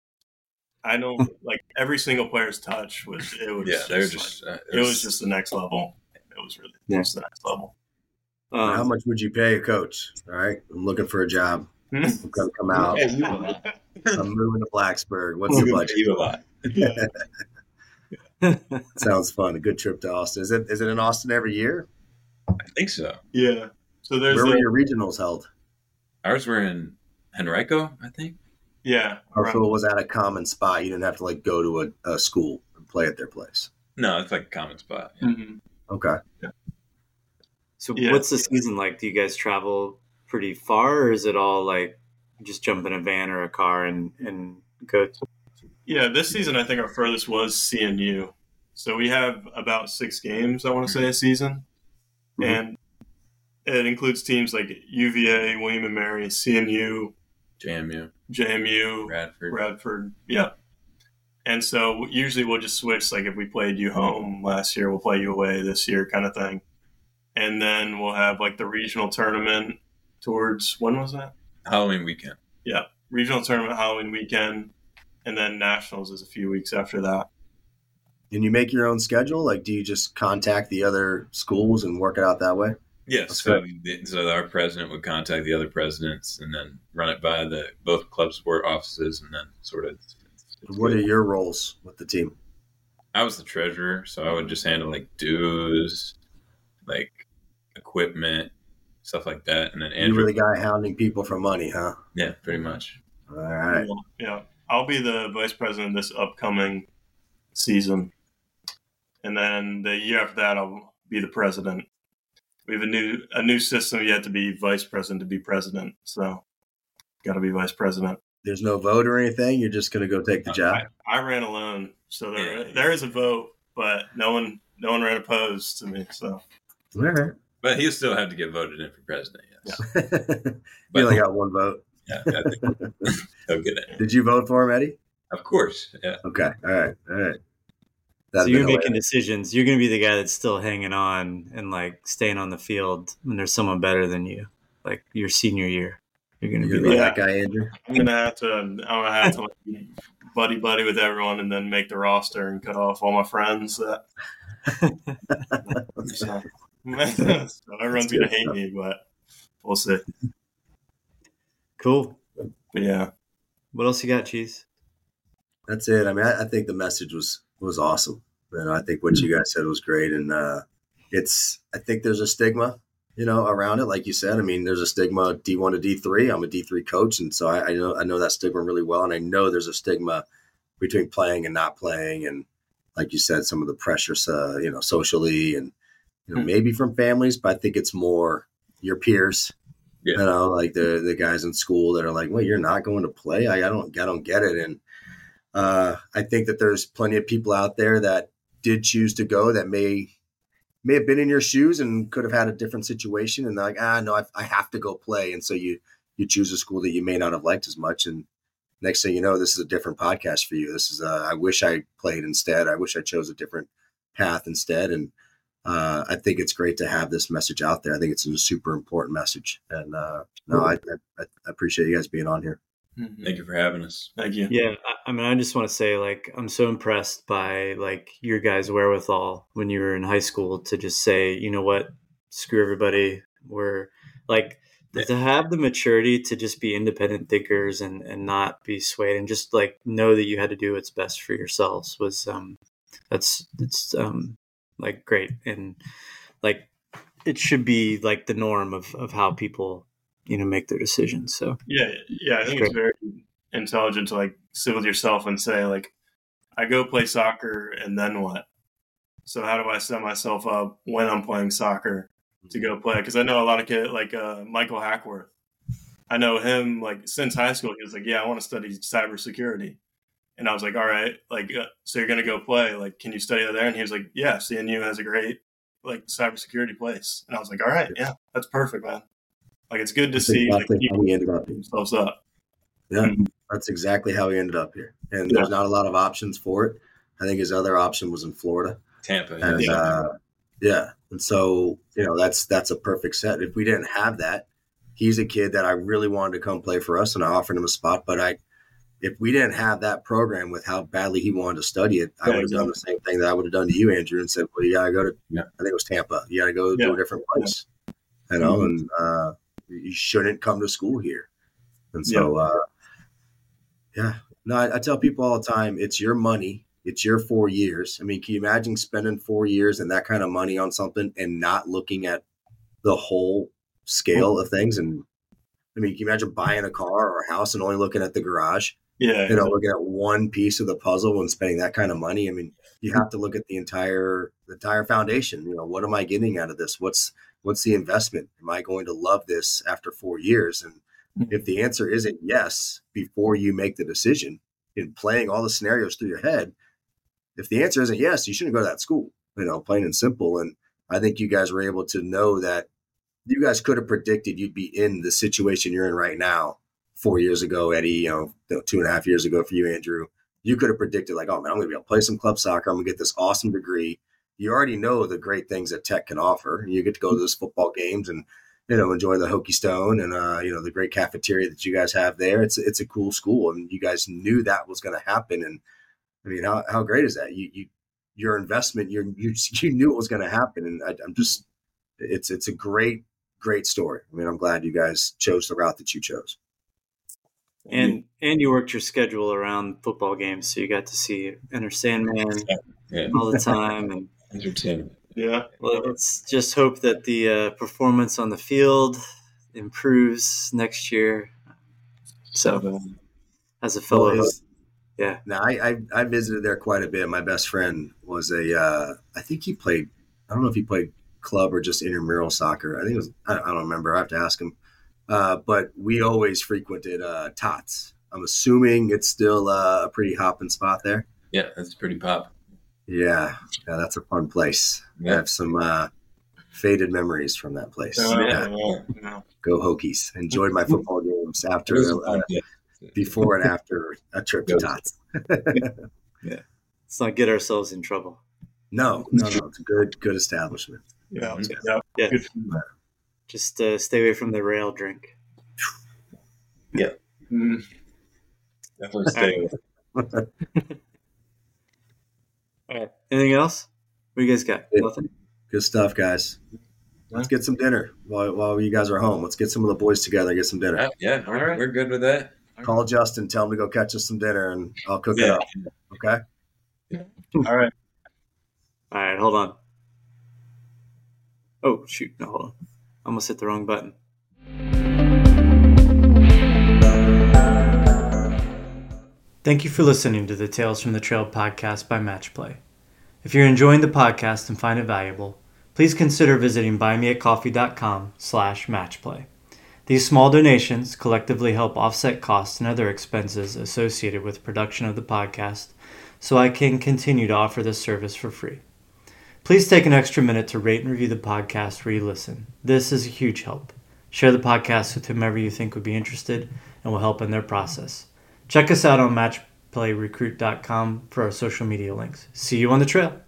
I don't like every single player's touch was. It was. yeah, they were just just. like- uh, it was just the next level. It was really Yeah. just the next level. Um, How much would you pay a coach? All right, I'm looking for a job. I'm gonna come out. I'm moving to Blacksburg. What's the You budget? a lot. Sounds fun. A good trip to Austin. Is it? Is it in Austin every year? I think so. yeah. So there's Where a, were your regionals held? Ours were in Henrico, I think. yeah. Or right. so it was at a common spot. You didn't have to like go to a, a school and play at their place. No, it's like a common spot. Yeah. Mm-hmm. Okay. So Yeah. what's the season like? Do you guys travel pretty far, or is it all like just jump in a van or a car and and go? Yeah, this season I think our furthest was CNU. So we have about six games, I want to say, a season. Mhm. And it includes teams like UVA, William and Mary, CNU, JMU, JMU, Radford. Radford, Yeah. And so usually we'll just switch. Like if we played you home last year, we'll play you away this year, kind of thing. And then we'll have like the regional tournament towards when was that? Halloween weekend. Yeah, regional tournament Halloween weekend, and then nationals is a few weeks after that. And you make your own schedule? Like, do you just contact the other schools and work it out that way? Yes. so, the- so our president would contact the other presidents and then run it by the both club sport offices and then sort of. What are your roles with the team? I was the treasurer, so I would just handle like dues, like equipment, stuff like that, and then You Andrew. were the guy hounding people for money, huh? yeah, pretty much. All right. Yeah, I'll be the vice president this upcoming season, and then the year after that, I'll be the president. We have a new a new system. You have to be vice president to be president, so got to be vice president. There's no vote or anything. You're just going to go take the uh, job. I, I ran alone, so there Yeah. there is a vote, but no one no one ran opposed to me. So All right. But he'll still have to get voted in for president. Yes. you But only got one vote. yeah, I think he'll get it. Did you vote for him, Eddie? Of course. Yeah. Okay. All right. All right. So That'd you're been making decisions. You're going to be the guy that's still hanging on and like staying on the field when there's someone better than you, like your senior year. You're going to You're be like, be that guy, Andrew. I'm gonna have to I'm gonna have to like, buddy buddy with everyone, and then make the roster and cut off all my friends. That so, so everyone's gonna hate me, but we'll see. cool. But yeah, What else you got, Cheese? That's it. I mean, I, I think the message was was awesome. You know, I think what you guys said was great, and uh, it's. I think there's a stigma, you know, around it. Like you said, I mean, there's a stigma D one to D three. I'm a D three coach, and so I, I know I know that stigma really well, and I know there's a stigma between playing and not playing, and like you said, some of the pressures, uh, you know, socially, and you know, maybe from families, but I think it's more your peers. Yeah. You know, like the the guys in school that are like, "Well, you're not going to play." I, I don't, I don't get it, and uh, I think that there's plenty of people out there that did choose to go that may may have been in your shoes and could have had a different situation, and they're like, ah, no, I, I have to go play, and so you you choose a school that you may not have liked as much, and next thing you know, this is a different podcast for you. This is uh, I wish I played instead. I wish I chose a different path instead, and uh, I think it's great to have this message out there. I think it's a super important message, and uh, no, I, I, I appreciate you guys being on here. Thank you for having us. thank you. Yeah, I, I mean, I just want to say, like, I'm so impressed by like your guys' wherewithal when you were in high school to just say, you know what, screw everybody. We're like to have the maturity to just be independent thinkers and and not be swayed and just like know that you had to do what's best for yourselves was um that's it's um like great and like it should be like the norm of of how people you know make their decisions. So Yeah, yeah, I think it's very intelligent to like sit with yourself and say like, I go play soccer and then what? So how do I set myself up when I'm playing soccer to go play? Because I know a lot of kids like uh, Michael Hackworth. I know him like since high school. He was like, "Yeah, I want to study cybersecurity," and I was like, "All right, like, uh, so you're gonna go play? Like, can you study there?" And he was like, "Yeah, CNU has a great like cybersecurity place," and I was like, "All right, yeah, that's perfect, man." Like, it's good to That's see like, exactly how we ended up here. themselves up. Yeah, that's exactly how we ended up here. And there's not a lot of options for it. I think his other option was in Florida. Tampa. And yeah. uh, yeah, and so you know that's that's a perfect set. If we didn't have that, he's a kid that I really wanted to come play for us, and I offered him a spot. But I, if we didn't have that program with how badly he wanted to study it, I would have done the same thing that I would have done to you, Andrew, and said, "Well, you gotta go to Yeah. I think it was Tampa. You gotta go to a different place, you know, and uh, you shouldn't come to school here." And so, uh, yeah, no, I, I tell people all the time, it's your money. It's your four years. I mean, can you imagine spending four years and that kind of money on something and not looking at the whole scale of things? And I mean, can you imagine buying a car or a house and only looking at the garage Yeah. You know, looking at one piece of the puzzle and spending that kind of money. I mean, you have to look at the entire the entire foundation. You know, what am I getting out of this? What's what's the investment? Am I going to love this after four years? And Mm-hmm. if the answer isn't yes before you make the decision in playing all the scenarios through your head, if the answer isn't yes, you shouldn't go to that school. You know, plain and simple. And I think you guys were able to know that you guys could have predicted you'd be in the situation you're in right now four years ago, Eddie, you know, two and a half years ago for you, Andrew. You could have predicted, like, oh man, I'm going to be able to play some club soccer. I'm going to get this awesome degree. You already know the great things that tech can offer. You get to go to those football games and, you know, enjoy the Hokie Stone and, uh, you know, the great cafeteria that you guys have there. It's, it's a cool school. And you guys knew that was going to happen. And I mean, how, how great is that? You, you, your investment, you you, you knew it was going to happen. And I, I'm just, it's, it's a great, great story. I mean, I'm glad you guys chose the route that you chose. And and you worked your schedule around football games, so you got to see Enter Sandman Yeah. all the time. And Entertainment. Yeah. well, let's just hope that the uh, performance on the field improves next year. So, as a fellow, Well, yeah, Now, I, I I visited there quite a bit. My best friend was a, uh, I think he played. I don't know if he played club or just intramural soccer. I think it was. I, I don't remember. I have to ask him. Uh, but we always frequented uh, Tots. I'm assuming it's still uh, a pretty hopping spot there. Yeah, that's pretty pop. Yeah, yeah, that's a fun place. I have some uh, faded memories from that place. Oh, Yeah, yeah. yeah. Go Hokies! Enjoyed my football games after, It was a uh, before, and after a trip to Tots. Yeah. Let's not get ourselves in trouble. no, no, no. It's a good, good establishment. Yeah. Mhm. yeah. Yeah. Good. Just uh, stay away from the rail drink. Mm. Definitely stay with All right. Anything else? What do you guys got? Yeah. Nothing. Good stuff, guys. Let's get some dinner while, while you guys are home. Let's get some of the boys together and get some dinner. Yeah, yeah, All we're, good with that. Call Justin, tell him to go catch us some dinner, and I'll cook it up. Okay. Yeah. All right. All right, hold on. Oh shoot! No, hold on. Almost hit the wrong button. Thank you for listening to the Tales from the Trail podcast by Matchplay. If you're enjoying the podcast and find it valuable, please consider visiting buymeacoffee.com slash matchplay. These small donations collectively help offset costs and other expenses associated with production of the podcast so I can continue to offer this service for free. Please take an extra minute to rate and review the podcast where you listen. This is a huge help. Share the podcast with whomever you think would be interested and will help in their process. Check us out on matchplayrecruit.com for our social media links. See you on the trail.